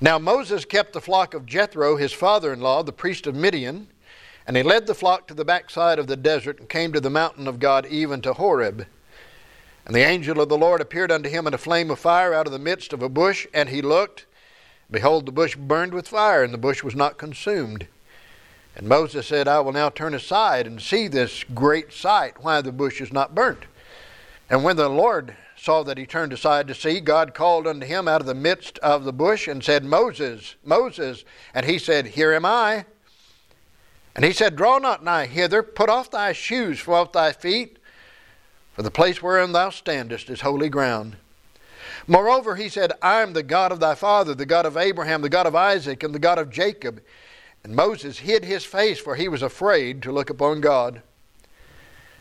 Now Moses kept the flock of Jethro, his father in law, the priest of Midian, and he led the flock to the backside of the desert and came to the mountain of God, even to Horeb. And the angel of the Lord appeared unto him in a flame of fire out of the midst of a bush, and he looked. Behold, the bush burned with fire, and the bush was not consumed. And Moses said, I will now turn aside and see this great sight, why the bush is not burnt. And when the Lord saw that he turned aside to see, God called unto him out of the midst of the bush and said, Moses, Moses. And he said, Here am I. And he said, Draw not nigh hither, put off thy shoes from off thy feet, for the place wherein thou standest is holy ground. Moreover, he said, I am the God of thy father, the God of Abraham, the God of Isaac, and the God of Jacob. And Moses hid his face, for he was afraid to look upon God.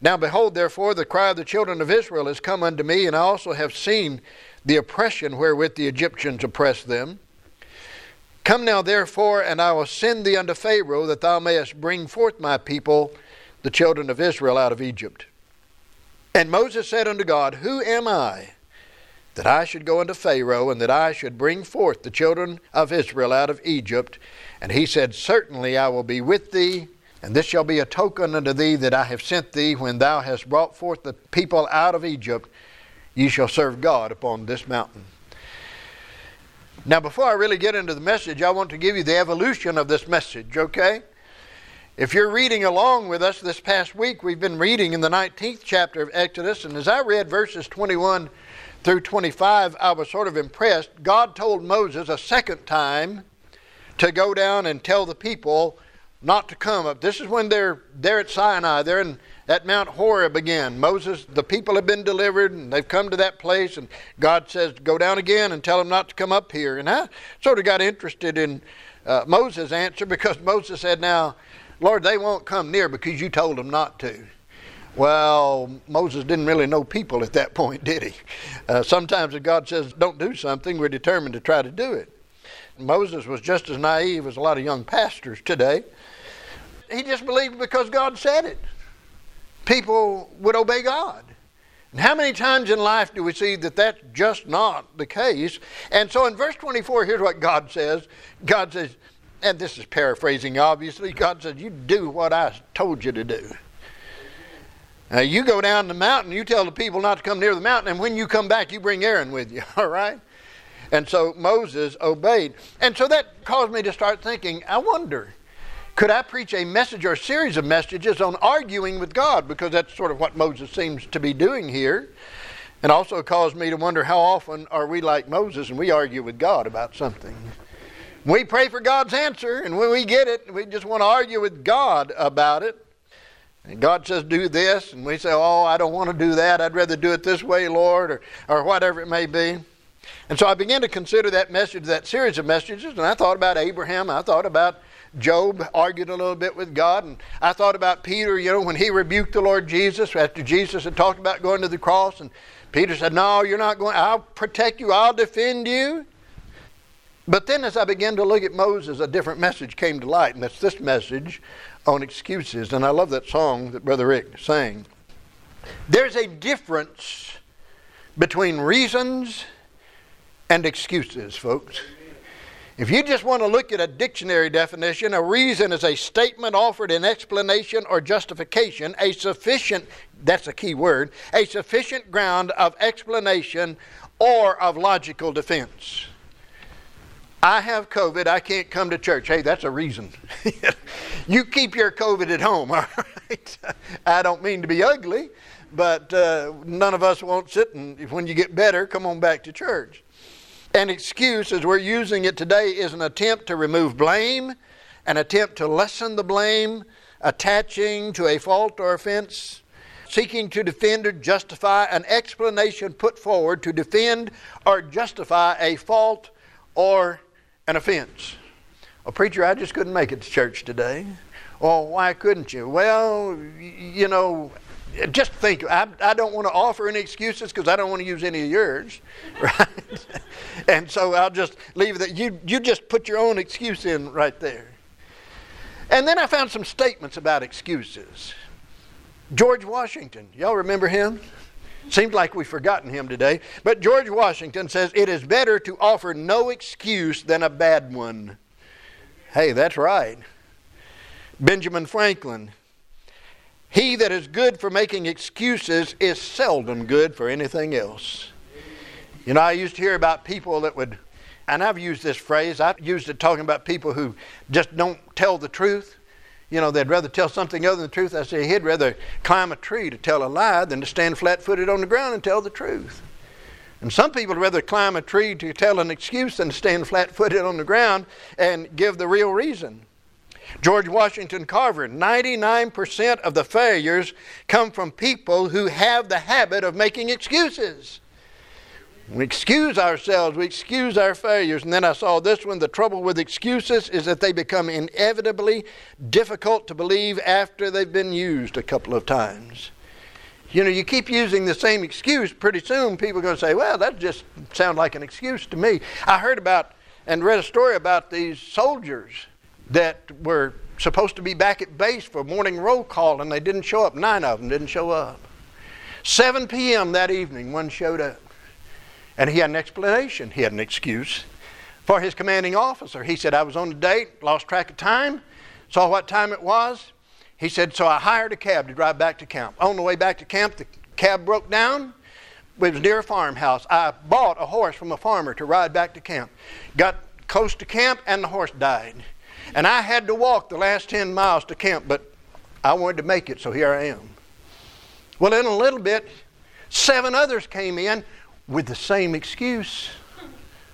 Now behold, therefore, the cry of the children of Israel is come unto me, and I also have seen the oppression wherewith the Egyptians oppress them. Come now, therefore, and I will send thee unto Pharaoh, that thou mayest bring forth my people the children of Israel out of Egypt. And Moses said unto God, Who am I that I should go unto Pharaoh, and that I should bring forth the children of Israel out of Egypt? And he said, Certainly I will be with thee, and this shall be a token unto thee that I have sent thee when thou hast brought forth the people out of Egypt. Ye shall serve God upon this mountain. Now, before I really get into the message, I want to give you the evolution of this message, okay? If you're reading along with us this past week, we've been reading in the 19th chapter of Exodus, and as I read verses 21 through 25, I was sort of impressed. God told Moses a second time to go down and tell the people not to come up. This is when they're there at Sinai, they're in, at Mount Horeb again. Moses, the people have been delivered, and they've come to that place, and God says, Go down again and tell them not to come up here. And I sort of got interested in uh, Moses' answer because Moses said, Now, Lord, they won't come near because you told them not to. Well, Moses didn't really know people at that point, did he? Uh, sometimes if God says don't do something, we're determined to try to do it. Moses was just as naive as a lot of young pastors today. He just believed because God said it. People would obey God. And how many times in life do we see that that's just not the case? And so in verse 24, here's what God says God says, and this is paraphrasing, obviously. God says, You do what I told you to do. Now, you go down the mountain, you tell the people not to come near the mountain, and when you come back, you bring Aaron with you, all right? And so Moses obeyed. And so that caused me to start thinking, I wonder, could I preach a message or a series of messages on arguing with God? Because that's sort of what Moses seems to be doing here. And also caused me to wonder how often are we like Moses and we argue with God about something? We pray for God's answer, and when we get it, we just want to argue with God about it. And God says, do this, and we say, oh, I don't want to do that. I'd rather do it this way, Lord, or, or whatever it may be. And so I began to consider that message, that series of messages, and I thought about Abraham. I thought about Job, argued a little bit with God, and I thought about Peter, you know, when he rebuked the Lord Jesus after Jesus had talked about going to the cross, and Peter said, No, you're not going, I'll protect you, I'll defend you. But then, as I began to look at Moses, a different message came to light, and that's this message on excuses. And I love that song that Brother Rick sang. There's a difference between reasons and excuses, folks. If you just want to look at a dictionary definition, a reason is a statement offered in explanation or justification, a sufficient, that's a key word, a sufficient ground of explanation or of logical defense. I have COVID, I can't come to church. Hey, that's a reason. you keep your COVID at home, all right? I don't mean to be ugly, but uh, none of us won't sit and when you get better, come on back to church. An excuse, as we're using it today, is an attempt to remove blame, an attempt to lessen the blame, attaching to a fault or offense, seeking to defend or justify, an explanation put forward to defend or justify a fault or an offense. Well, preacher, I just couldn't make it to church today. Well, why couldn't you? Well, you know, just think. I, I don't want to offer any excuses because I don't want to use any of yours, right? and so I'll just leave that. You you just put your own excuse in right there. And then I found some statements about excuses. George Washington, y'all remember him? Seems like we've forgotten him today. But George Washington says it is better to offer no excuse than a bad one. Hey, that's right. Benjamin Franklin, he that is good for making excuses is seldom good for anything else. You know, I used to hear about people that would, and I've used this phrase, I've used it talking about people who just don't tell the truth. You know, they'd rather tell something other than the truth. I say he'd rather climb a tree to tell a lie than to stand flat footed on the ground and tell the truth. And some people would rather climb a tree to tell an excuse than to stand flat footed on the ground and give the real reason. George Washington Carver 99% of the failures come from people who have the habit of making excuses. We excuse ourselves, we excuse our failures. And then I saw this one the trouble with excuses is that they become inevitably difficult to believe after they've been used a couple of times. You know, you keep using the same excuse, pretty soon people are going to say, well, that just sounds like an excuse to me. I heard about and read a story about these soldiers that were supposed to be back at base for morning roll call and they didn't show up. Nine of them didn't show up. 7 p.m. that evening, one showed up. And he had an explanation, he had an excuse for his commanding officer. He said, I was on a date, lost track of time, saw what time it was. He said, So I hired a cab to drive back to camp. On the way back to camp, the cab broke down. It was near a farmhouse. I bought a horse from a farmer to ride back to camp. Got close to camp, and the horse died. And I had to walk the last 10 miles to camp, but I wanted to make it, so here I am. Well, in a little bit, seven others came in with the same excuse.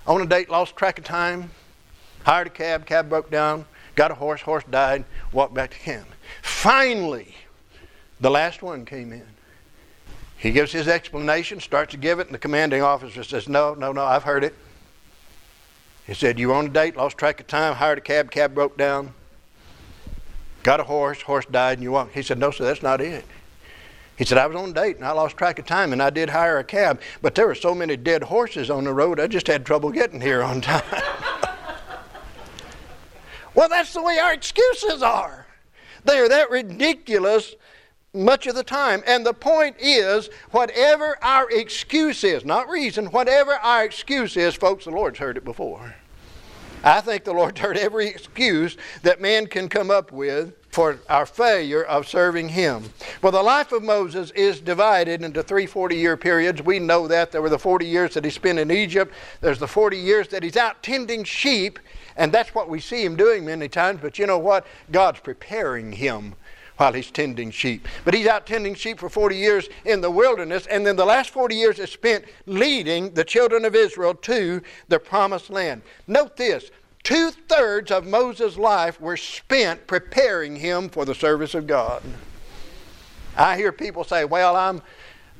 On a date, lost track of time, hired a cab, cab broke down, got a horse, horse died, walked back to camp. Finally, the last one came in. He gives his explanation, starts to give it, and the commanding officer says, No, no, no, I've heard it. He said, You were on a date, lost track of time, hired a cab, cab broke down, got a horse, horse died, and you walked. He said, No, sir, that's not it. He said, I was on a date and I lost track of time and I did hire a cab, but there were so many dead horses on the road, I just had trouble getting here on time. well, that's the way our excuses are. They are that ridiculous much of the time. And the point is, whatever our excuse is, not reason, whatever our excuse is, folks, the Lord's heard it before. I think the Lord heard every excuse that man can come up with for our failure of serving Him. Well, the life of Moses is divided into three 40 year periods. We know that. There were the 40 years that he spent in Egypt, there's the 40 years that he's out tending sheep, and that's what we see him doing many times. But you know what? God's preparing him while he's tending sheep. But he's out tending sheep for 40 years in the wilderness, and then the last 40 years is spent leading the children of Israel to the promised land. Note this two thirds of Moses' life were spent preparing him for the service of God. I hear people say, Well, I'm.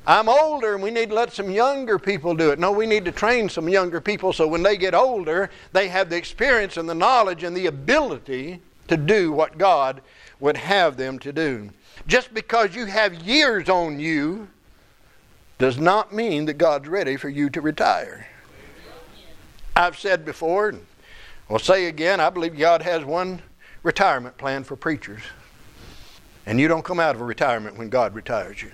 I'm older and we need to let some younger people do it. No, we need to train some younger people so when they get older, they have the experience and the knowledge and the ability to do what God would have them to do. Just because you have years on you does not mean that God's ready for you to retire. I've said before, and I'll say again, I believe God has one retirement plan for preachers. And you don't come out of a retirement when God retires you.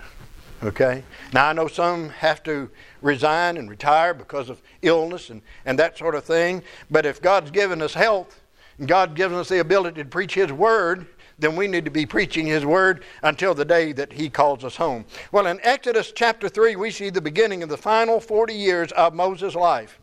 Okay? Now, I know some have to resign and retire because of illness and, and that sort of thing. But if God's given us health and God's given us the ability to preach His Word, then we need to be preaching His Word until the day that He calls us home. Well, in Exodus chapter 3, we see the beginning of the final 40 years of Moses' life.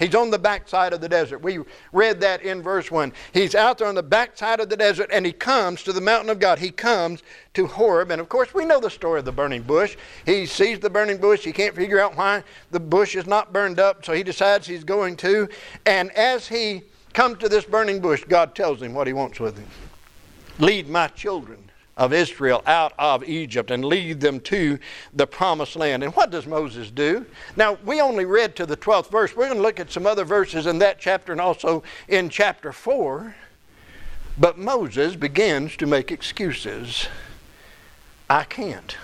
He's on the backside of the desert. We read that in verse 1. He's out there on the backside of the desert and he comes to the mountain of God. He comes to Horeb. And of course, we know the story of the burning bush. He sees the burning bush. He can't figure out why the bush is not burned up, so he decides he's going to. And as he comes to this burning bush, God tells him what he wants with him Lead my children of Israel out of Egypt and lead them to the promised land. And what does Moses do? Now, we only read to the 12th verse. We're going to look at some other verses in that chapter and also in chapter 4. But Moses begins to make excuses. I can't.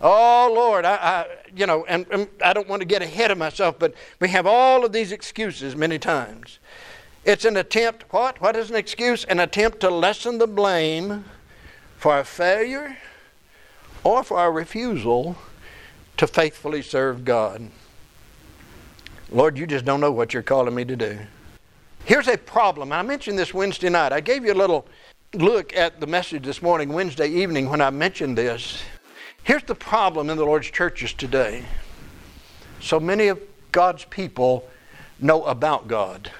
Oh Lord, I, I you know, and, and, I don't want to get ahead of myself, but we have all of these excuses many times. It's an attempt, what? What is an excuse? An attempt to lessen the blame for our failure or for our refusal to faithfully serve God. Lord, you just don't know what you're calling me to do. Here's a problem. and I mentioned this Wednesday night. I gave you a little look at the message this morning, Wednesday evening, when I mentioned this. Here's the problem in the Lord's churches today. So many of God's people know about God.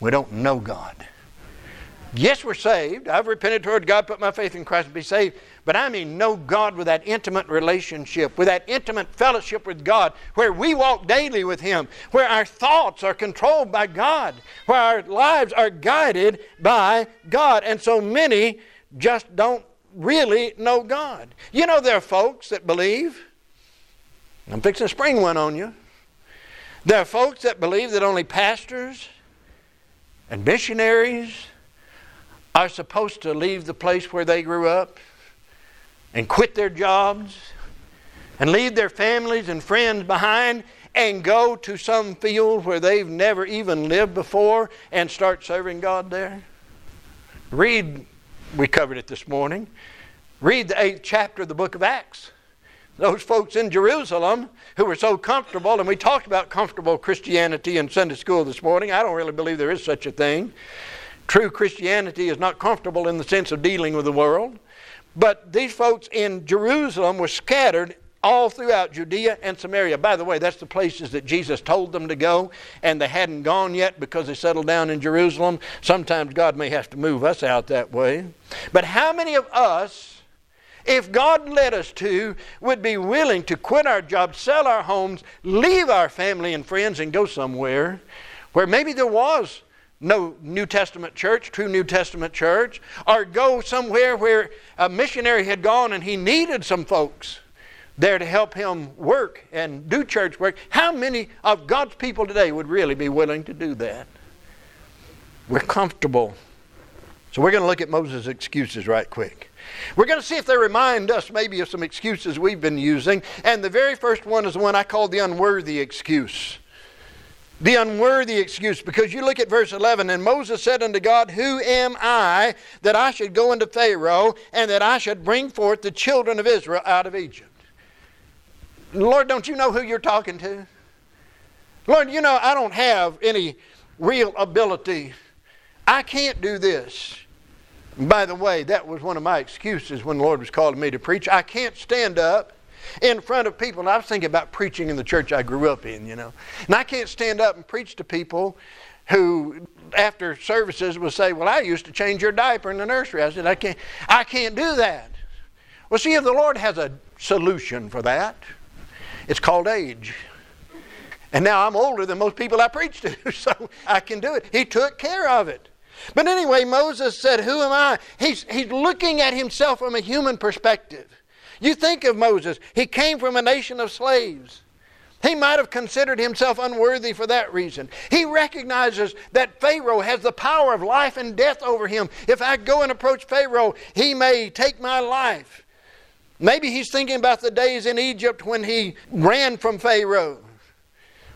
We don't know God. Yes, we're saved. I've repented toward God, put my faith in Christ, and be saved. But I mean, know God with that intimate relationship, with that intimate fellowship with God, where we walk daily with Him, where our thoughts are controlled by God, where our lives are guided by God. And so many just don't really know God. You know, there are folks that believe, I'm fixing to spring one on you. There are folks that believe that only pastors and missionaries are supposed to leave the place where they grew up and quit their jobs and leave their families and friends behind and go to some field where they've never even lived before and start serving God there? Read, we covered it this morning. Read the eighth chapter of the book of Acts. Those folks in Jerusalem who were so comfortable, and we talked about comfortable Christianity in Sunday school this morning. I don't really believe there is such a thing. True Christianity is not comfortable in the sense of dealing with the world. But these folks in Jerusalem were scattered all throughout Judea and Samaria. By the way, that's the places that Jesus told them to go, and they hadn't gone yet because they settled down in Jerusalem. Sometimes God may have to move us out that way. But how many of us, if God led us to, would be willing to quit our jobs, sell our homes, leave our family and friends, and go somewhere where maybe there was no New Testament church, true New Testament church, or go somewhere where a missionary had gone and he needed some folks there to help him work and do church work. How many of God's people today would really be willing to do that? We're comfortable. So we're going to look at Moses' excuses right quick. We're going to see if they remind us maybe of some excuses we've been using. And the very first one is the one I call the unworthy excuse the unworthy excuse. Because you look at verse 11, and Moses said unto God, Who am I that I should go unto Pharaoh and that I should bring forth the children of Israel out of Egypt? Lord, don't you know who you're talking to? Lord, you know, I don't have any real ability. I can't do this. By the way, that was one of my excuses when the Lord was calling me to preach. I can't stand up in front of people. And I was thinking about preaching in the church I grew up in, you know. And I can't stand up and preach to people who after services will say, Well, I used to change your diaper in the nursery. I said, I can't I can't do that. Well, see if the Lord has a solution for that. It's called age. And now I'm older than most people I preach to, so I can do it. He took care of it. But anyway, Moses said, Who am I? He's, he's looking at himself from a human perspective. You think of Moses, he came from a nation of slaves. He might have considered himself unworthy for that reason. He recognizes that Pharaoh has the power of life and death over him. If I go and approach Pharaoh, he may take my life. Maybe he's thinking about the days in Egypt when he ran from Pharaoh.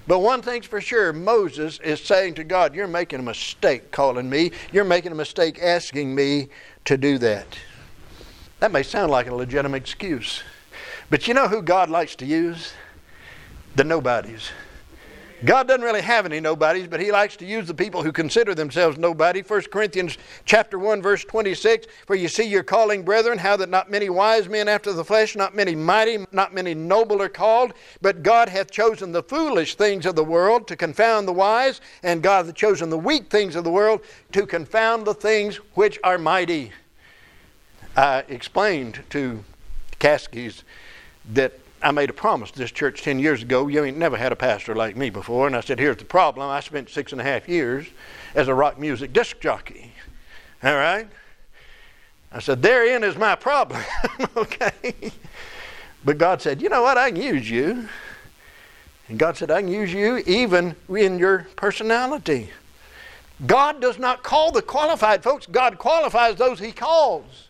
But one thing's for sure Moses is saying to God, You're making a mistake calling me. You're making a mistake asking me to do that. That may sound like a legitimate excuse. But you know who God likes to use? The nobodies. God doesn't really have any nobodies, but he likes to use the people who consider themselves nobody. 1 Corinthians chapter 1 verse 26, for you see your calling brethren, how that not many wise men after the flesh, not many mighty, not many noble are called, but God hath chosen the foolish things of the world to confound the wise, and God hath chosen the weak things of the world to confound the things which are mighty. I explained to Caskies that I made a promise to this church 10 years ago. You ain't never had a pastor like me before. And I said, Here's the problem. I spent six and a half years as a rock music disc jockey. All right? I said, Therein is my problem. okay? But God said, You know what? I can use you. And God said, I can use you even in your personality. God does not call the qualified folks, God qualifies those He calls.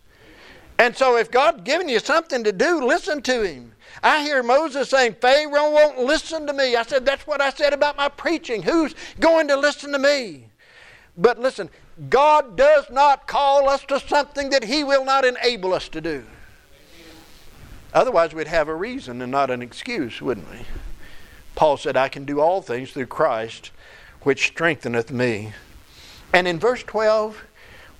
And so if God's giving you something to do, listen to Him. I hear Moses saying, Pharaoh won't listen to me. I said, That's what I said about my preaching. Who's going to listen to me? But listen, God does not call us to something that He will not enable us to do. Otherwise, we'd have a reason and not an excuse, wouldn't we? Paul said, I can do all things through Christ, which strengtheneth me. And in verse 12,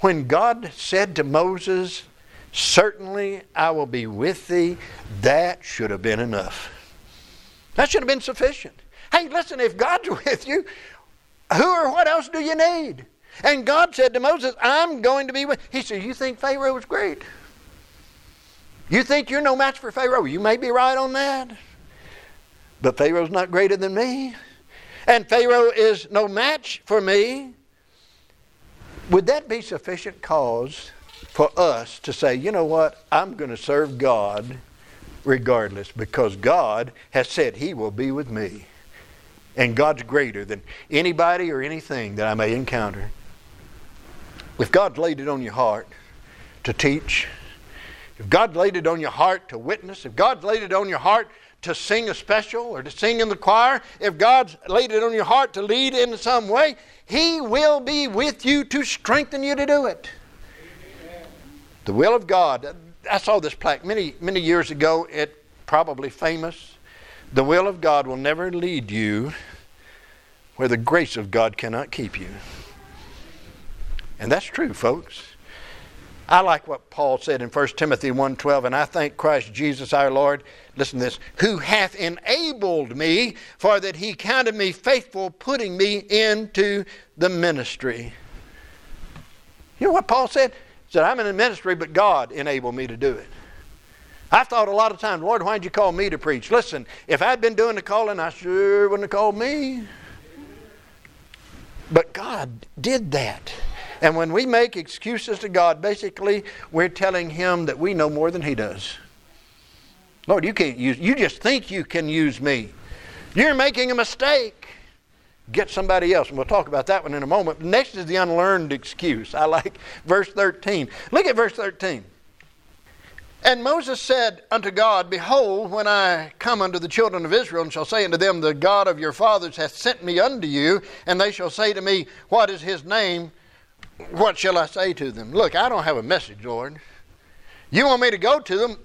when God said to Moses, Certainly I will be with thee, that should have been enough. That should have been sufficient. Hey, listen, if God's with you, who or what else do you need? And God said to Moses, I'm going to be with. He said, You think Pharaoh was great? You think you're no match for Pharaoh? You may be right on that. But Pharaoh's not greater than me. And Pharaoh is no match for me. Would that be sufficient cause for us to say, you know what, I'm going to serve God regardless because God has said He will be with me. And God's greater than anybody or anything that I may encounter. If God's laid it on your heart to teach, if God laid it on your heart to witness, if God's laid it on your heart to sing a special or to sing in the choir, if God's laid it on your heart to lead in some way, He will be with you to strengthen you to do it. The will of God. I saw this plaque many, many years ago. It probably famous. The will of God will never lead you where the grace of God cannot keep you. And that's true, folks. I like what Paul said in 1 Timothy 1:12, and I thank Christ Jesus our Lord, listen to this, who hath enabled me, for that he counted me faithful, putting me into the ministry. You know what Paul said? Said, I'm in the ministry, but God enabled me to do it. I've thought a lot of times, Lord, why'd you call me to preach? Listen, if I'd been doing the calling, I sure wouldn't have called me. But God did that. And when we make excuses to God, basically we're telling Him that we know more than He does. Lord, you can't use, you just think you can use me. You're making a mistake. Get somebody else. And we'll talk about that one in a moment. Next is the unlearned excuse. I like verse 13. Look at verse 13. And Moses said unto God, Behold, when I come unto the children of Israel, and shall say unto them, The God of your fathers hath sent me unto you, and they shall say to me, What is his name? what shall I say to them? Look, I don't have a message, Lord. You want me to go to them?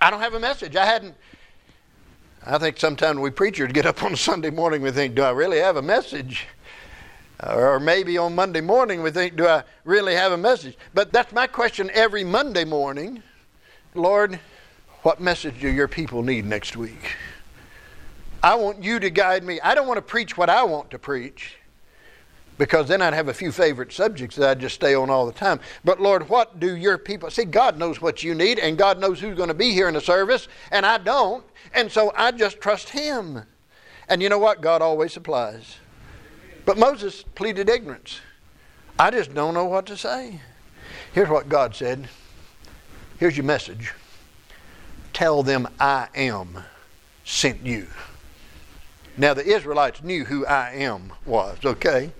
I don't have a message. I hadn't. I think sometimes we preachers get up on Sunday morning, we think, do I really have a message? Or maybe on Monday morning we think, do I really have a message? But that's my question every Monday morning. Lord, what message do your people need next week? I want you to guide me. I don't want to preach what I want to preach because then I'd have a few favorite subjects that I'd just stay on all the time. But Lord, what do your people see? God knows what you need, and God knows who's going to be here in the service, and I don't. And so I just trust Him. And you know what? God always supplies. But Moses pleaded ignorance. I just don't know what to say. Here's what God said. Here's your message. Tell them I am sent you. Now the Israelites knew who I am was, okay?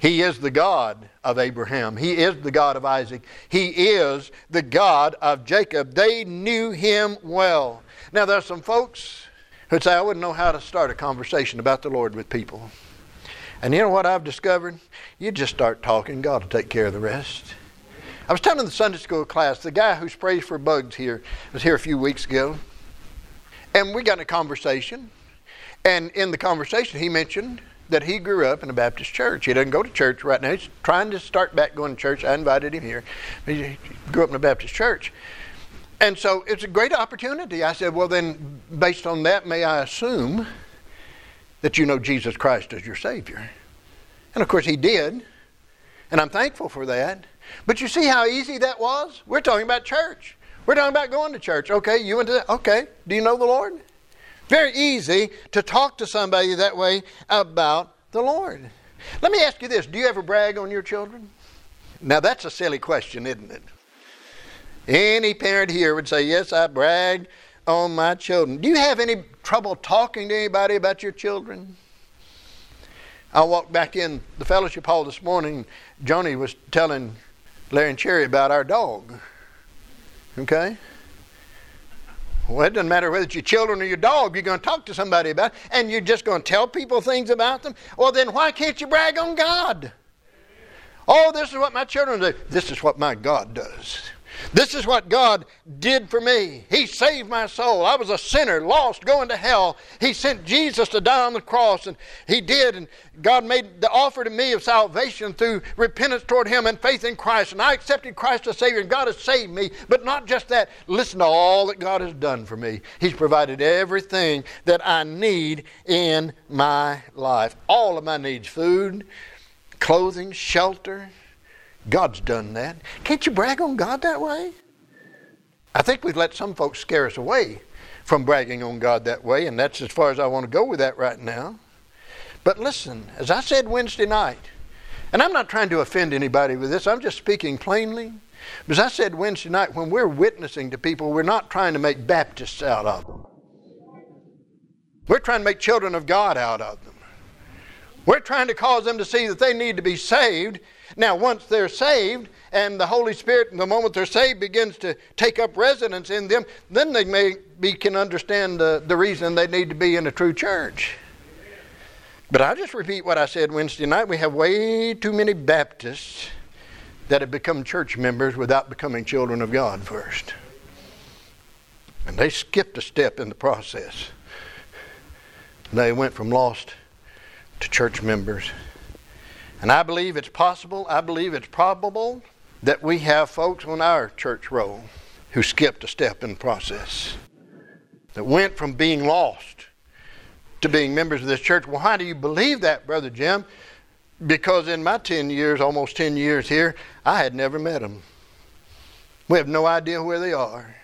He is the God of Abraham. He is the God of Isaac. He is the God of Jacob. They knew him well. Now, there's some folks who say, I wouldn't know how to start a conversation about the Lord with people. And you know what I've discovered? You just start talking, God will take care of the rest. I was telling the Sunday school class, the guy who sprays for bugs here was here a few weeks ago. And we got in a conversation. And in the conversation, he mentioned that he grew up in a Baptist church. He doesn't go to church right now. He's trying to start back going to church. I invited him here. He grew up in a Baptist church. And so it's a great opportunity. I said, well, then, based on that, may I assume that you know Jesus Christ as your Savior? And of course, he did. And I'm thankful for that. But you see how easy that was? We're talking about church. We're talking about going to church. Okay, you went to that. Okay, do you know the Lord? Very easy to talk to somebody that way about the Lord. Let me ask you this do you ever brag on your children? Now, that's a silly question, isn't it? Any parent here would say, Yes, I brag on my children. Do you have any trouble talking to anybody about your children? I walked back in the fellowship hall this morning. Joni was telling Larry and Cherry about our dog. Okay? Well, it doesn't matter whether it's your children or your dog, you're going to talk to somebody about it, and you're just going to tell people things about them. Well, then why can't you brag on God? Oh, this is what my children do. This is what my God does. This is what God did for me. He saved my soul. I was a sinner, lost, going to hell. He sent Jesus to die on the cross, and He did. And God made the offer to me of salvation through repentance toward Him and faith in Christ. And I accepted Christ as Savior, and God has saved me. But not just that. Listen to all that God has done for me. He's provided everything that I need in my life. All of my needs food, clothing, shelter God's done that. Can't you brag on God that way? I think we've let some folks scare us away from bragging on God that way, and that's as far as I want to go with that right now. But listen, as I said Wednesday night, and I'm not trying to offend anybody with this, I'm just speaking plainly. But as I said Wednesday night, when we're witnessing to people, we're not trying to make Baptists out of them. We're trying to make children of God out of them. We're trying to cause them to see that they need to be saved now, once they're saved, and the Holy Spirit, the moment they're saved, begins to take up residence in them, then they maybe can understand the, the reason they need to be in a true church. But I'll just repeat what I said Wednesday night. We have way too many Baptists that have become church members without becoming children of God first. And they skipped a step in the process. They went from lost to church members. And I believe it's possible, I believe it's probable that we have folks on our church roll who skipped a step in the process, that went from being lost to being members of this church. Well, why do you believe that, Brother Jim? Because in my 10 years, almost 10 years here, I had never met them. We have no idea where they are.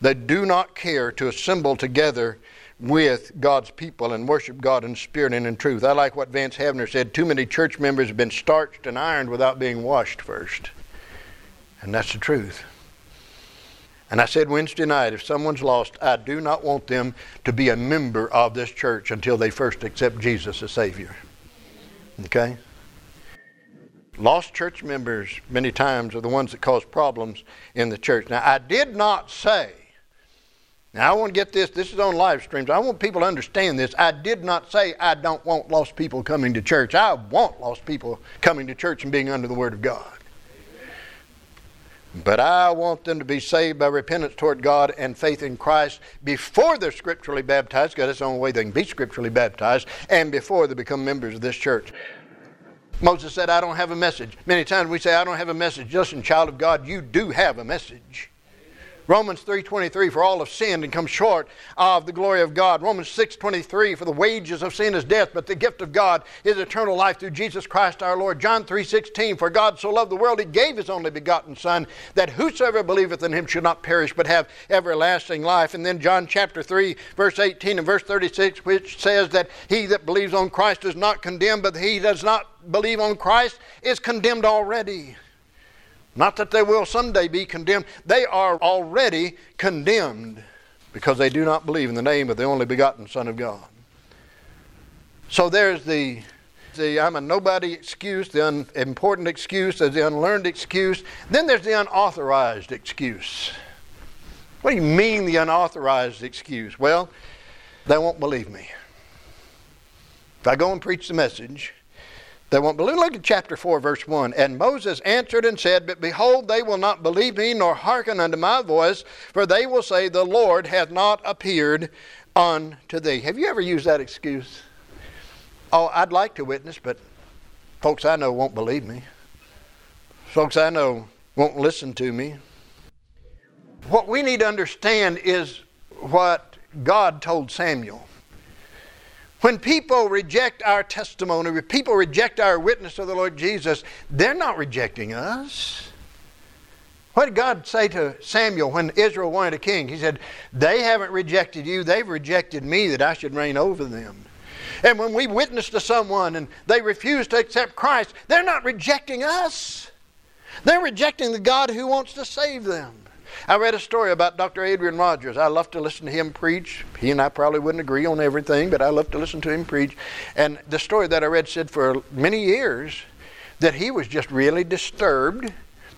They do not care to assemble together with God's people and worship God in spirit and in truth. I like what Vance Havner said too many church members have been starched and ironed without being washed first. And that's the truth. And I said Wednesday night, if someone's lost, I do not want them to be a member of this church until they first accept Jesus as Savior. Okay? Lost church members, many times, are the ones that cause problems in the church. Now, I did not say now, I want to get this. This is on live streams. I want people to understand this. I did not say I don't want lost people coming to church. I want lost people coming to church and being under the Word of God. But I want them to be saved by repentance toward God and faith in Christ before they're scripturally baptized, because that's the only way they can be scripturally baptized, and before they become members of this church. Moses said, I don't have a message. Many times we say, I don't have a message. Listen, child of God, you do have a message. Romans 3:23 for all have sinned and come short of the glory of God. Romans 6:23 for the wages of sin is death, but the gift of God is eternal life through Jesus Christ our Lord. John 3:16 for God so loved the world he gave his only begotten son that whosoever believeth in him should not perish but have everlasting life. And then John chapter 3 verse 18 and verse 36 which says that he that believes on Christ is not condemned but he that does not believe on Christ is condemned already. Not that they will someday be condemned. They are already condemned because they do not believe in the name of the only begotten Son of God. So there's the, the I'm a nobody excuse, the unimportant excuse, there's the unlearned excuse. Then there's the unauthorized excuse. What do you mean, the unauthorized excuse? Well, they won't believe me. If I go and preach the message, they won't believe. Look at chapter 4, verse 1. And Moses answered and said, But behold, they will not believe me, nor hearken unto my voice, for they will say, The Lord hath not appeared unto thee. Have you ever used that excuse? Oh, I'd like to witness, but folks I know won't believe me. Folks I know won't listen to me. What we need to understand is what God told Samuel. When people reject our testimony, when people reject our witness of the Lord Jesus, they're not rejecting us. What did God say to Samuel when Israel wanted a king? He said, They haven't rejected you, they've rejected me that I should reign over them. And when we witness to someone and they refuse to accept Christ, they're not rejecting us. They're rejecting the God who wants to save them. I read a story about Dr. Adrian Rogers. I love to listen to him preach. He and I probably wouldn't agree on everything, but I love to listen to him preach. And the story that I read said for many years that he was just really disturbed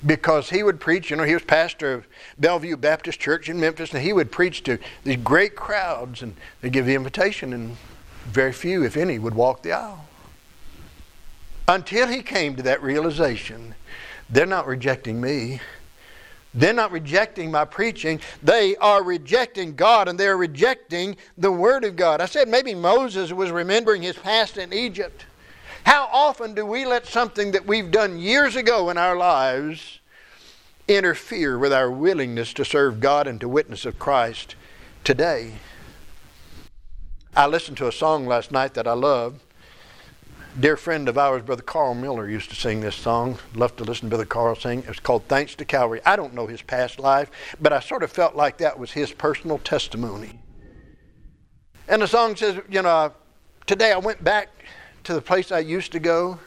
because he would preach. You know, he was pastor of Bellevue Baptist Church in Memphis, and he would preach to these great crowds, and they give the invitation, and very few, if any, would walk the aisle. Until he came to that realization they're not rejecting me. They're not rejecting my preaching. They are rejecting God and they're rejecting the Word of God. I said maybe Moses was remembering his past in Egypt. How often do we let something that we've done years ago in our lives interfere with our willingness to serve God and to witness of Christ today? I listened to a song last night that I loved dear friend of ours, Brother Carl Miller, used to sing this song. Love to listen to Brother Carl sing. It was called Thanks to Calvary. I don't know his past life, but I sort of felt like that was his personal testimony. And the song says, you know, today I went back to the place I used to go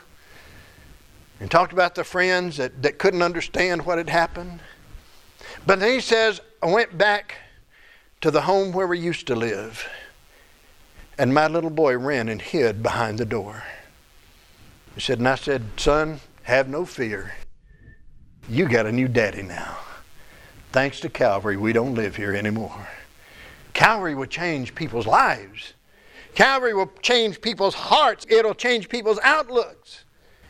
and talked about the friends that, that couldn't understand what had happened. But then he says, I went back to the home where we used to live, and my little boy ran and hid behind the door. He said, and I said, son, have no fear. You got a new daddy now. Thanks to Calvary, we don't live here anymore. Calvary will change people's lives. Calvary will change people's hearts. It'll change people's outlooks.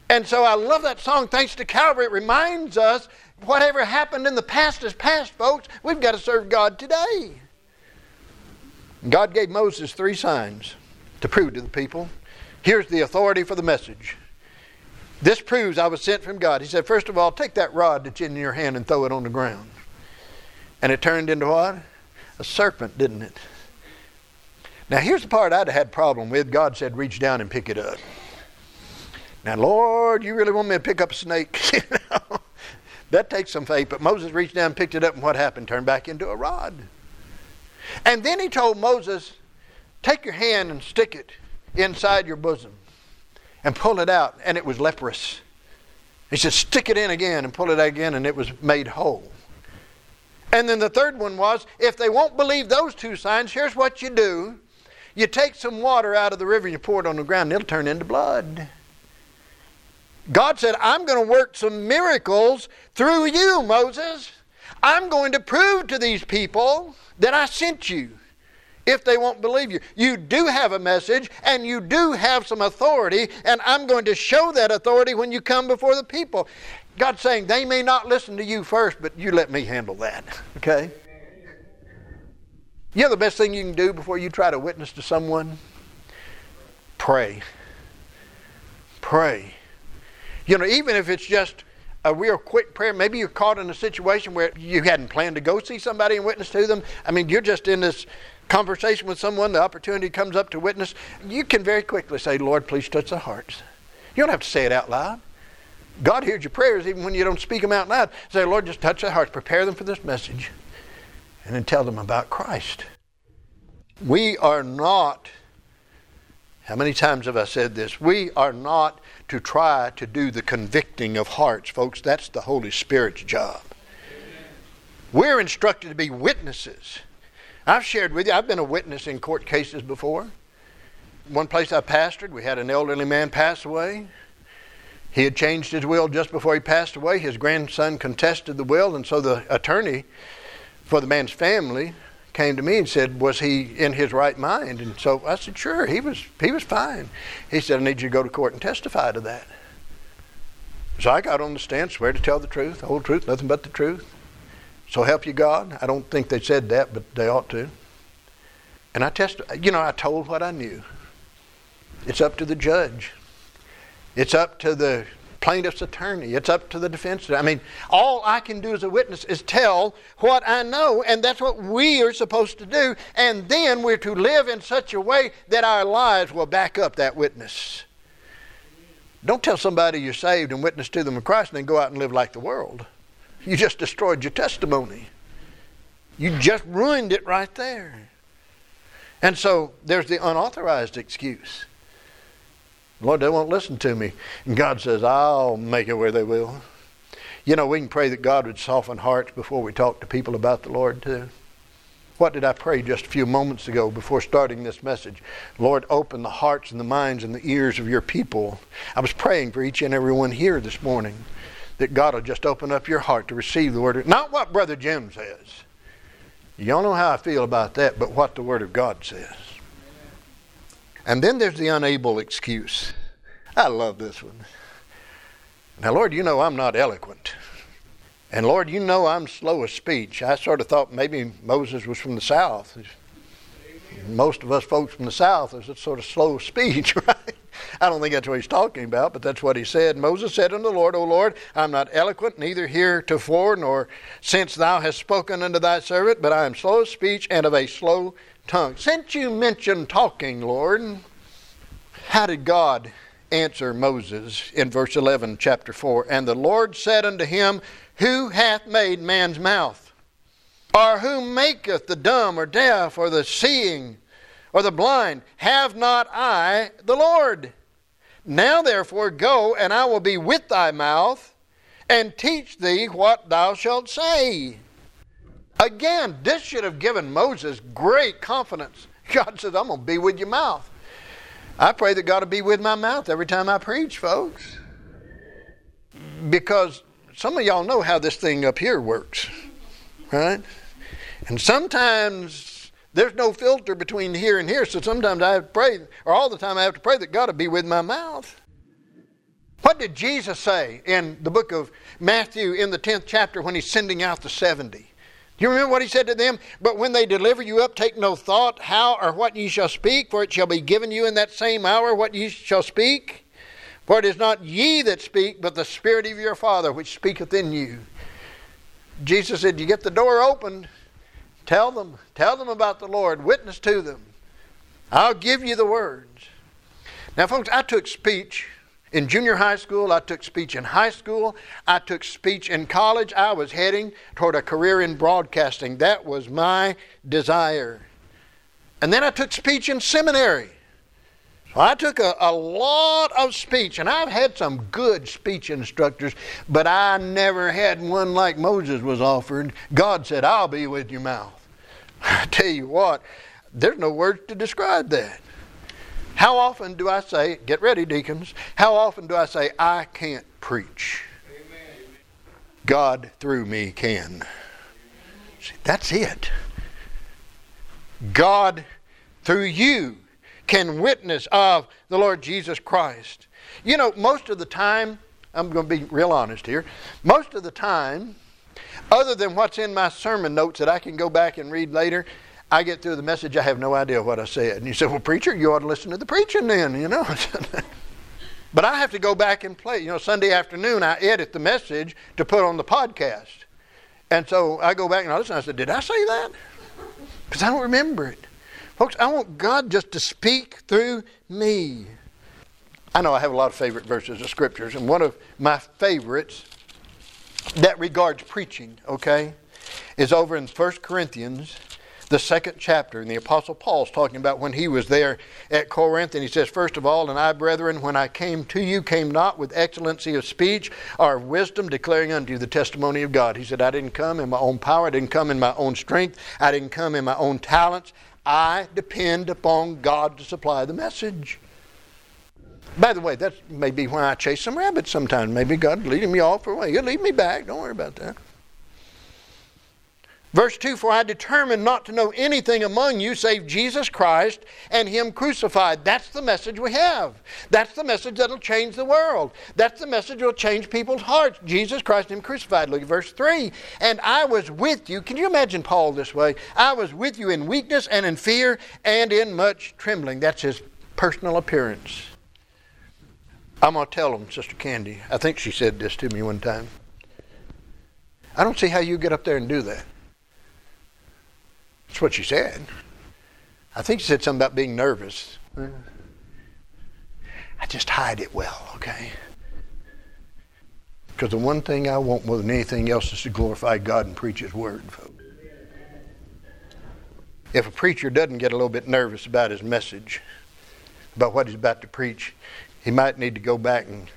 And so I love that song, Thanks to Calvary. It reminds us whatever happened in the past is past, folks. We've got to serve God today. God gave Moses three signs to prove to the people. Here's the authority for the message. This proves I was sent from God. He said, First of all, take that rod that's in your hand and throw it on the ground. And it turned into what? A serpent, didn't it? Now, here's the part I'd have had a problem with. God said, Reach down and pick it up. Now, Lord, you really want me to pick up a snake? that takes some faith. But Moses reached down picked it up, and what happened? Turned back into a rod. And then he told Moses, Take your hand and stick it inside your bosom and pull it out, and it was leprous. He said, Stick it in again and pull it out again, and it was made whole. And then the third one was if they won't believe those two signs, here's what you do you take some water out of the river and you pour it on the ground, and it'll turn into blood. God said, I'm going to work some miracles through you, Moses. I'm going to prove to these people that I sent you if they won't believe you. You do have a message and you do have some authority, and I'm going to show that authority when you come before the people. God's saying they may not listen to you first, but you let me handle that. Okay? You know the best thing you can do before you try to witness to someone? Pray. Pray. You know, even if it's just a real quick prayer. Maybe you're caught in a situation where you hadn't planned to go see somebody and witness to them. I mean, you're just in this conversation with someone, the opportunity comes up to witness, you can very quickly say, Lord, please touch their hearts. You don't have to say it out loud. God hears your prayers even when you don't speak them out loud. Say, Lord, just touch their hearts, prepare them for this message, and then tell them about Christ. We are not, how many times have I said this? We are not to try to do the convicting of hearts, folks. That's the Holy Spirit's job. We're instructed to be witnesses. I've shared with you, I've been a witness in court cases before. One place I pastored, we had an elderly man pass away. He had changed his will just before he passed away. His grandson contested the will, and so the attorney for the man's family came to me and said, "Was he in his right mind?" And so I said, "Sure, he was. He was fine." He said, "I need you to go to court and testify to that." So I got on the stand, swear to tell the truth, the whole truth, nothing but the truth. So help you God. I don't think they said that, but they ought to. And I test, You know, I told what I knew. It's up to the judge. It's up to the plaintiff's attorney. It's up to the defense. I mean, all I can do as a witness is tell what I know, and that's what we are supposed to do. And then we're to live in such a way that our lives will back up that witness. Don't tell somebody you're saved and witness to them in Christ and then go out and live like the world. You just destroyed your testimony. You just ruined it right there. And so there's the unauthorized excuse. Lord, they won't listen to me. And God says, I'll make it where they will. You know, we can pray that God would soften hearts before we talk to people about the Lord, too. What did I pray just a few moments ago before starting this message? Lord, open the hearts and the minds and the ears of your people. I was praying for each and every one here this morning that God will just open up your heart to receive the word. Not what Brother Jim says. Y'all know how I feel about that, but what the Word of God says. And then there's the unable excuse. I love this one. Now, Lord, you know I'm not eloquent. And Lord, you know I'm slow of speech. I sort of thought maybe Moses was from the South. Most of us folks from the South is sort of slow of speech, right? I don't think that's what he's talking about, but that's what he said. Moses said unto the Lord, O Lord, I'm not eloquent, neither heretofore, nor since thou hast spoken unto thy servant, but I am slow of speech and of a slow tongue. Since you mentioned talking, Lord, how did God answer Moses in verse 11, chapter 4? And the Lord said unto him, Who hath made man's mouth? Or who maketh the dumb or deaf or the seeing or the blind, Have not I the Lord? Now therefore go, and I will be with thy mouth, and teach thee what thou shalt say. Again, this should have given Moses great confidence. God says, I'm going to be with your mouth. I pray that God will be with my mouth every time I preach, folks. Because some of y'all know how this thing up here works, right? And sometimes there's no filter between here and here, so sometimes I have to pray, or all the time I have to pray that God will be with my mouth. What did Jesus say in the book of Matthew in the 10th chapter when he's sending out the 70? Do you remember what he said to them? But when they deliver you up, take no thought how or what ye shall speak, for it shall be given you in that same hour what ye shall speak. For it is not ye that speak, but the Spirit of your Father which speaketh in you. Jesus said, You get the door open, Tell them, tell them about the Lord, witness to them. I'll give you the words. Now, folks, I took speech in junior high school, I took speech in high school, I took speech in college. I was heading toward a career in broadcasting. That was my desire. And then I took speech in seminary. So I took a, a lot of speech, and I've had some good speech instructors, but I never had one like Moses was offered. God said, I'll be with your mouth. I tell you what, there's no words to describe that. How often do I say, get ready, deacons, how often do I say, I can't preach? Amen. God through me can. See, that's it. God through you can witness of the Lord Jesus Christ. You know, most of the time, I'm going to be real honest here, most of the time, other than what's in my sermon notes that I can go back and read later, I get through the message, I have no idea what I said. And you say, well, preacher, you ought to listen to the preaching then, you know. but I have to go back and play. You know, Sunday afternoon, I edit the message to put on the podcast. And so I go back and I listen. I said, did I say that? Because I don't remember it. Folks, I want God just to speak through me. I know I have a lot of favorite verses of scriptures, and one of my favorites that regards preaching, okay, is over in 1 Corinthians, the second chapter. And the Apostle Paul's talking about when he was there at Corinth, and he says, First of all, and I, brethren, when I came to you, came not with excellency of speech or wisdom, declaring unto you the testimony of God. He said, I didn't come in my own power, I didn't come in my own strength, I didn't come in my own talents. I depend upon God to supply the message. By the way, that may be why I chase some rabbits sometimes. Maybe God leading me off for a. He'll lead me back. Don't worry about that. Verse 2 For I determined not to know anything among you save Jesus Christ and Him crucified. That's the message we have. That's the message that'll change the world. That's the message that'll change people's hearts. Jesus Christ and Him crucified. Look at verse 3. And I was with you. Can you imagine Paul this way? I was with you in weakness and in fear and in much trembling. That's his personal appearance. I'm going to tell him, Sister Candy. I think she said this to me one time. I don't see how you get up there and do that. That's what she said. I think she said something about being nervous. I just hide it well, okay? Because the one thing I want more than anything else is to glorify God and preach His Word, folks. If a preacher doesn't get a little bit nervous about his message, about what he's about to preach, he might need to go back and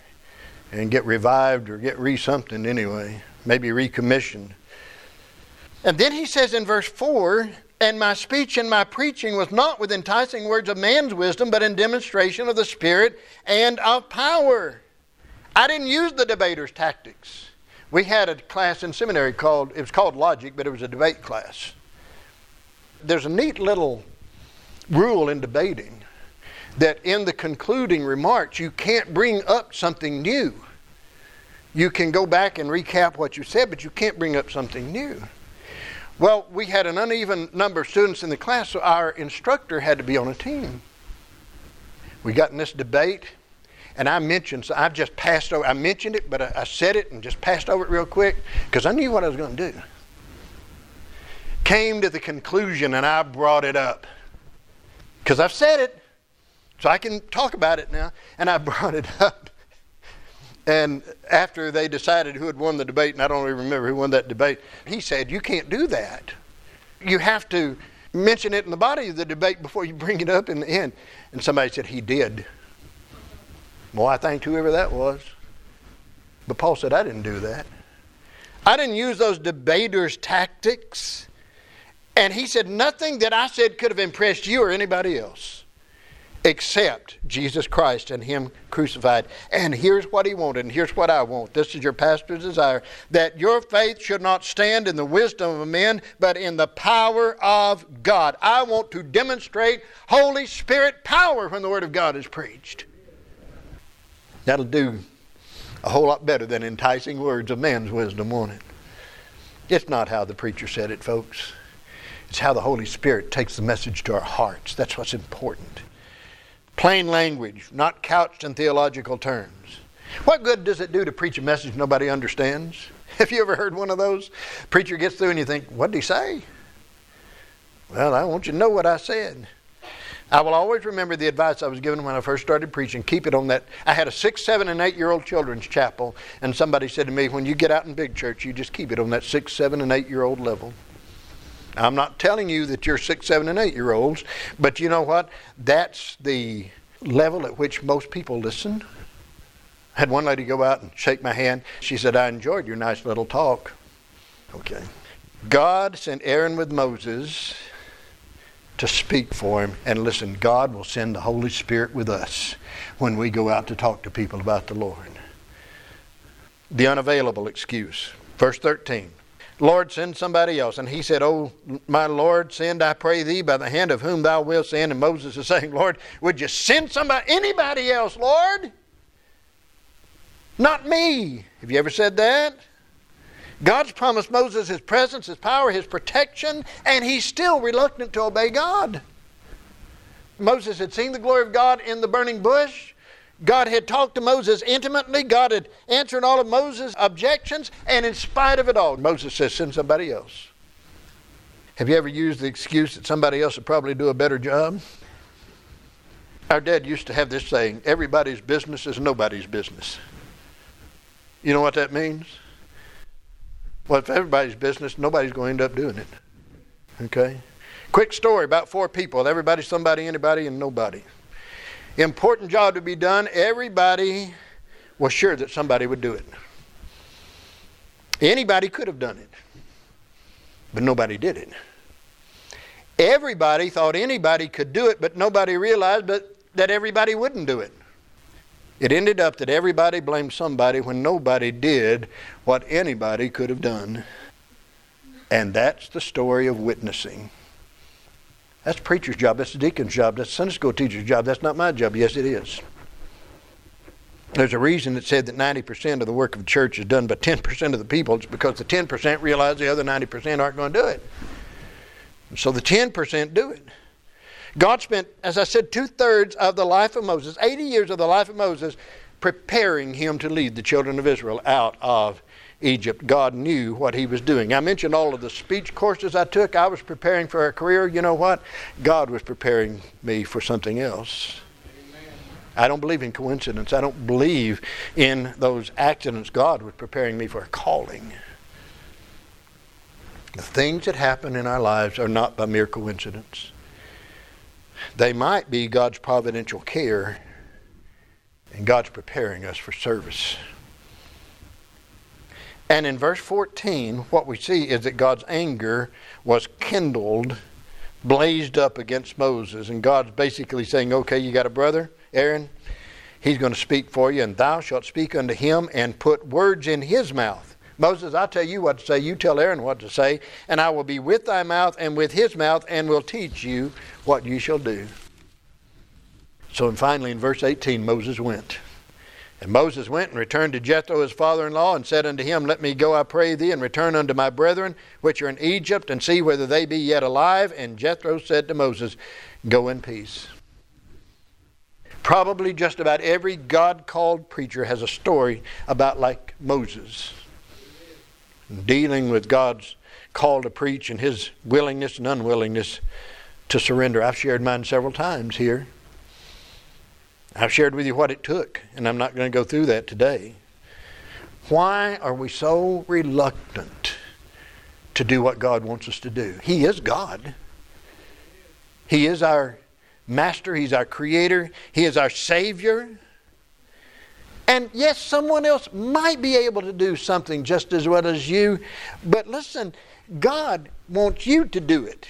and get revived or get re something anyway, maybe recommissioned. And then he says in verse 4 And my speech and my preaching was not with enticing words of man's wisdom, but in demonstration of the Spirit and of power. I didn't use the debater's tactics. We had a class in seminary called, it was called logic, but it was a debate class. There's a neat little rule in debating that in the concluding remarks, you can't bring up something new. You can go back and recap what you said, but you can't bring up something new. Well, we had an uneven number of students in the class, so our instructor had to be on a team. We got in this debate, and I mentioned, so I've just passed over, I mentioned it, but I, I said it and just passed over it real quick because I knew what I was going to do. Came to the conclusion, and I brought it up because I've said it, so I can talk about it now, and I brought it up. And after they decided who had won the debate, and I don't even remember who won that debate, he said, You can't do that. You have to mention it in the body of the debate before you bring it up in the end. And somebody said, He did. Well, I thanked whoever that was. But Paul said, I didn't do that. I didn't use those debaters' tactics. And he said, Nothing that I said could have impressed you or anybody else except Jesus Christ and Him crucified. And here's what He wanted, and here's what I want. This is your pastor's desire that your faith should not stand in the wisdom of men, but in the power of God. I want to demonstrate Holy Spirit power when the Word of God is preached. That'll do a whole lot better than enticing words of man's wisdom, won't it? It's not how the preacher said it, folks. It's how the Holy Spirit takes the message to our hearts. That's what's important. Plain language, not couched in theological terms. What good does it do to preach a message nobody understands? Have you ever heard one of those? Preacher gets through and you think, what did he say? Well, I want you to know what I said. I will always remember the advice I was given when I first started preaching. Keep it on that. I had a six, seven, and eight year old children's chapel, and somebody said to me, when you get out in big church, you just keep it on that six, seven, and eight year old level. I'm not telling you that you're six, seven, and eight year olds, but you know what? That's the level at which most people listen. I had one lady go out and shake my hand. She said, I enjoyed your nice little talk. Okay. God sent Aaron with Moses to speak for him. And listen, God will send the Holy Spirit with us when we go out to talk to people about the Lord. The unavailable excuse. Verse 13. Lord, send somebody else. And he said, Oh, my Lord, send, I pray thee, by the hand of whom thou wilt send. And Moses is saying, Lord, would you send somebody, anybody else, Lord? Not me. Have you ever said that? God's promised Moses his presence, his power, his protection, and he's still reluctant to obey God. Moses had seen the glory of God in the burning bush. God had talked to Moses intimately. God had answered all of Moses' objections. And in spite of it all, Moses says, send somebody else. Have you ever used the excuse that somebody else would probably do a better job? Our dad used to have this saying everybody's business is nobody's business. You know what that means? Well, if everybody's business, nobody's going to end up doing it. Okay? Quick story about four people everybody, somebody, anybody, and nobody important job to be done, everybody was sure that somebody would do it. Anybody could have done it, but nobody did it. Everybody thought anybody could do it, but nobody realized but that everybody wouldn't do it. It ended up that everybody blamed somebody when nobody did what anybody could have done. And that's the story of witnessing. That's the preacher's job. That's the deacon's job. That's the Sunday school teacher's job. That's not my job. Yes, it is. There's a reason that said that 90% of the work of the church is done by 10% of the people. It's because the 10% realize the other 90% aren't going to do it. so the 10% do it. God spent, as I said, two thirds of the life of Moses, 80 years of the life of Moses, preparing him to lead the children of Israel out of Egypt. God knew what he was doing. I mentioned all of the speech courses I took. I was preparing for a career. You know what? God was preparing me for something else. I don't believe in coincidence. I don't believe in those accidents. God was preparing me for a calling. The things that happen in our lives are not by mere coincidence. They might be God's providential care, and God's preparing us for service And in verse 14, what we see is that God's anger was kindled, blazed up against Moses. And God's basically saying, okay, you got a brother, Aaron? He's going to speak for you, and thou shalt speak unto him and put words in his mouth. Moses, I tell you what to say, you tell Aaron what to say, and I will be with thy mouth and with his mouth, and will teach you what you shall do. So, and finally, in verse 18, Moses went. And Moses went and returned to Jethro his father in law, and said unto him, Let me go, I pray thee, and return unto my brethren which are in Egypt, and see whether they be yet alive. And Jethro said to Moses, Go in peace. Probably just about every God called preacher has a story about like Moses, dealing with God's call to preach and his willingness and unwillingness to surrender. I've shared mine several times here. I've shared with you what it took, and I'm not going to go through that today. Why are we so reluctant to do what God wants us to do? He is God. He is our master, He's our creator, He is our Savior. And yes, someone else might be able to do something just as well as you, but listen, God wants you to do it.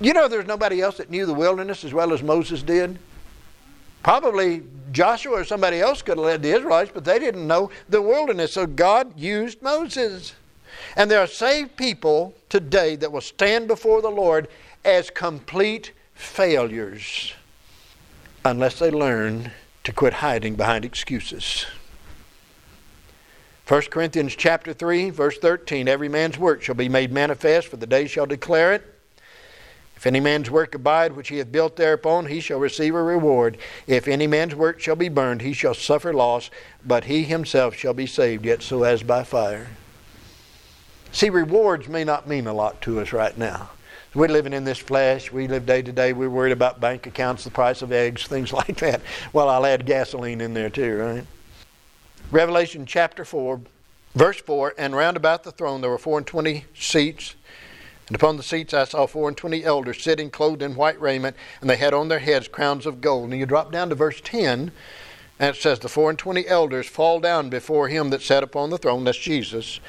You know, there's nobody else that knew the wilderness as well as Moses did. Probably Joshua or somebody else could have led the Israelites, but they didn't know the wilderness. So God used Moses. And there are saved people today that will stand before the Lord as complete failures unless they learn to quit hiding behind excuses. 1 Corinthians chapter 3 verse 13 every man's work shall be made manifest for the day shall declare it if any man's work abide which he hath built thereupon, he shall receive a reward. If any man's work shall be burned, he shall suffer loss, but he himself shall be saved, yet so as by fire. See, rewards may not mean a lot to us right now. We're living in this flesh. We live day to day. We're worried about bank accounts, the price of eggs, things like that. Well, I'll add gasoline in there too, right? Revelation chapter 4, verse 4 And round about the throne there were four and twenty seats and upon the seats I saw four and twenty elders sitting clothed in white raiment, and they had on their heads crowns of gold. And you drop down to verse 10, and it says, The four and twenty elders fall down before him that sat upon the throne, that's Jesus,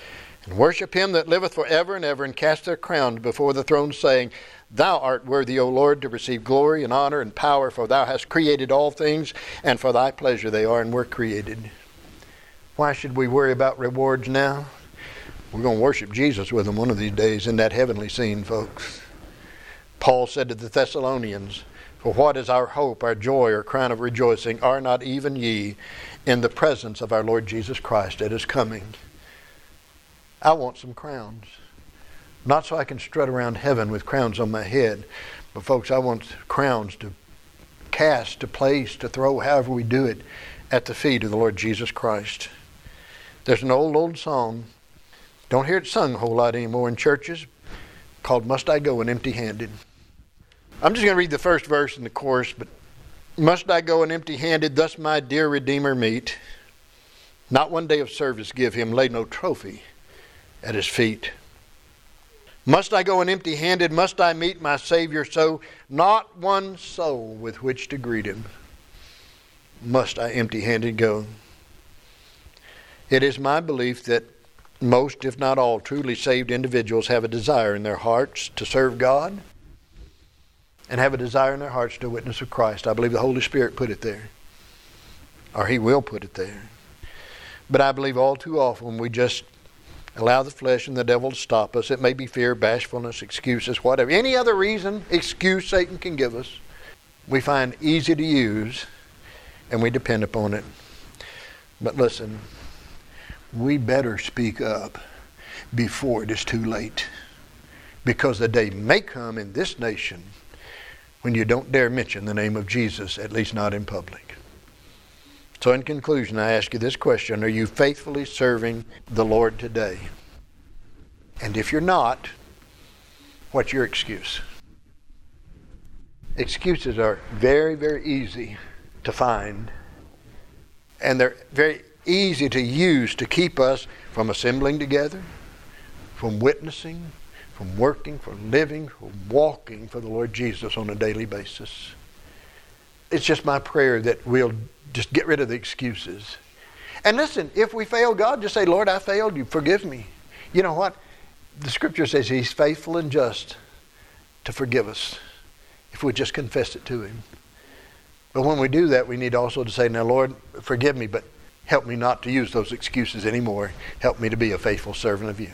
and worship him that liveth for ever and ever, and cast their crowns before the throne, saying, Thou art worthy, O Lord, to receive glory and honor and power, for thou hast created all things, and for thy pleasure they are and were created. Why should we worry about rewards now? We're going to worship Jesus with them one of these days in that heavenly scene, folks. Paul said to the Thessalonians, For what is our hope, our joy, our crown of rejoicing? Are not even ye in the presence of our Lord Jesus Christ at his coming? I want some crowns. Not so I can strut around heaven with crowns on my head, but folks, I want crowns to cast, to place, to throw, however we do it, at the feet of the Lord Jesus Christ. There's an old, old song don't hear it sung a whole lot anymore in churches called Must I Go and Empty Handed. I'm just going to read the first verse in the chorus, but Must I go and empty handed, thus my dear Redeemer meet? Not one day of service give him, lay no trophy at his feet. Must I go and empty handed? Must I meet my Savior so? Not one soul with which to greet him. Must I empty handed go? It is my belief that most, if not all, truly saved individuals have a desire in their hearts to serve God and have a desire in their hearts to witness of Christ. I believe the Holy Spirit put it there, or He will put it there. But I believe all too often we just allow the flesh and the devil to stop us. It may be fear, bashfulness, excuses, whatever. Any other reason, excuse Satan can give us, we find easy to use and we depend upon it. But listen, we better speak up before it is too late. Because the day may come in this nation when you don't dare mention the name of Jesus, at least not in public. So, in conclusion, I ask you this question Are you faithfully serving the Lord today? And if you're not, what's your excuse? Excuses are very, very easy to find, and they're very easy to use to keep us from assembling together, from witnessing, from working, from living, from walking for the Lord Jesus on a daily basis. It's just my prayer that we'll just get rid of the excuses. And listen, if we fail God, just say, Lord, I failed you. Forgive me. You know what? The scripture says He's faithful and just to forgive us if we just confess it to Him. But when we do that, we need also to say, Now, Lord, forgive me, but Help me not to use those excuses anymore. Help me to be a faithful servant of you.